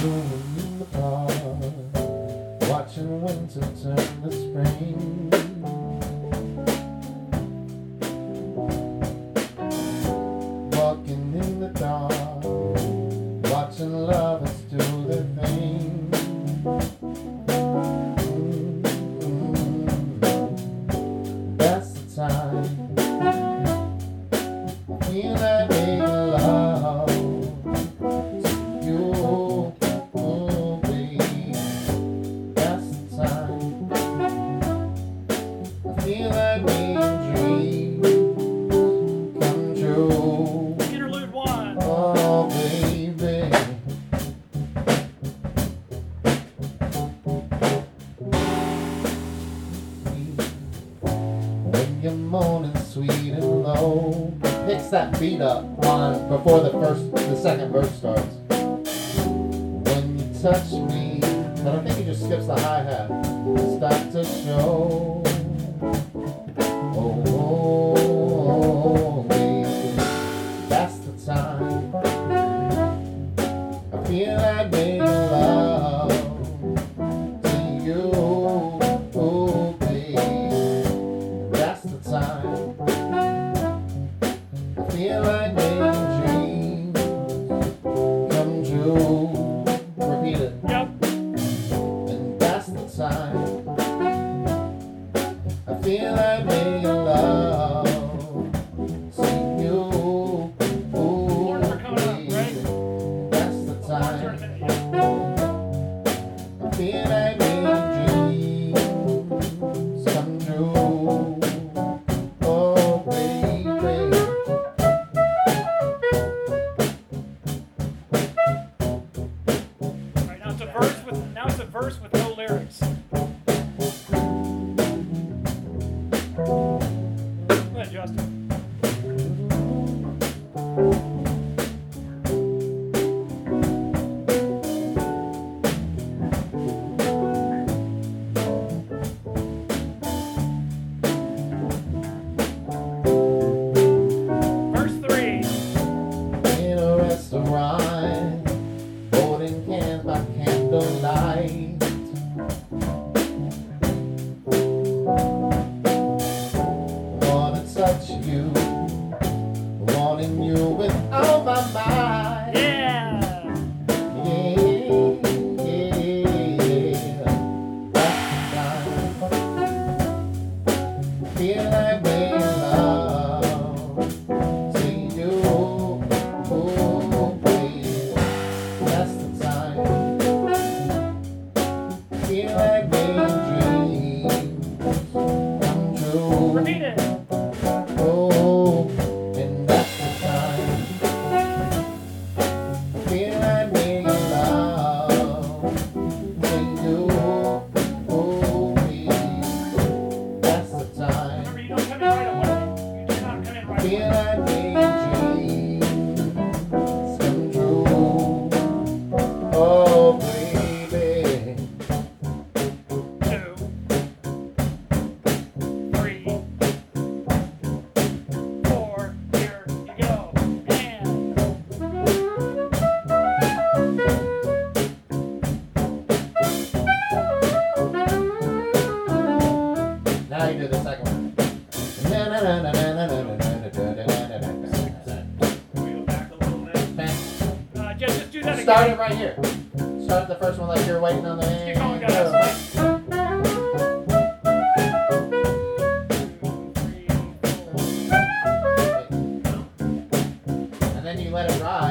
the apart, watching winter turn to spring. Walking in the dark, watching lovers do their thing. Mm -hmm. That's the time. Sweet and low, picks that beat up on before the first, the second verse starts. When you touch me, but I think he just skips the hi hat. Start to show. Feel like wanting you with all my mind. Yeah. Yeah, I at me. Start it right here. Start the first one like you're waiting on the Keep going, guys. And then you let it ride.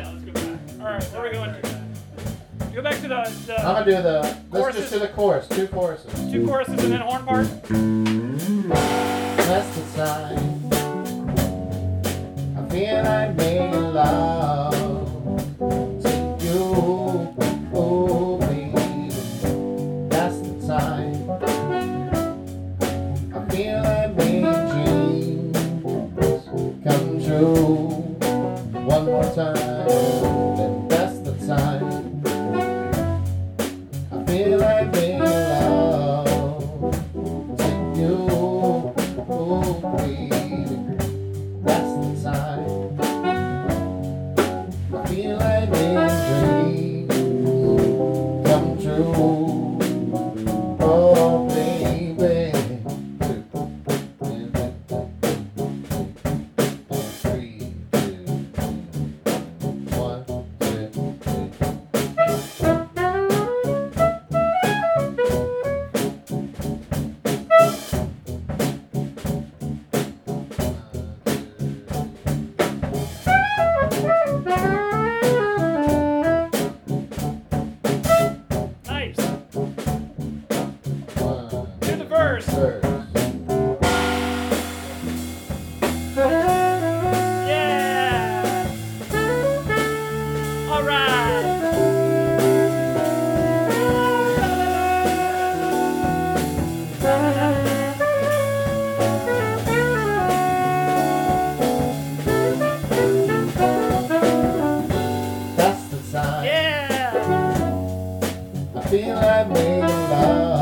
Yeah, let's go back. All right, where are we going? To? Go back to the, the I'm gonna do the. Let's just do the chorus. Two choruses. two choruses and then horn part. time. I feel like making love feel like making love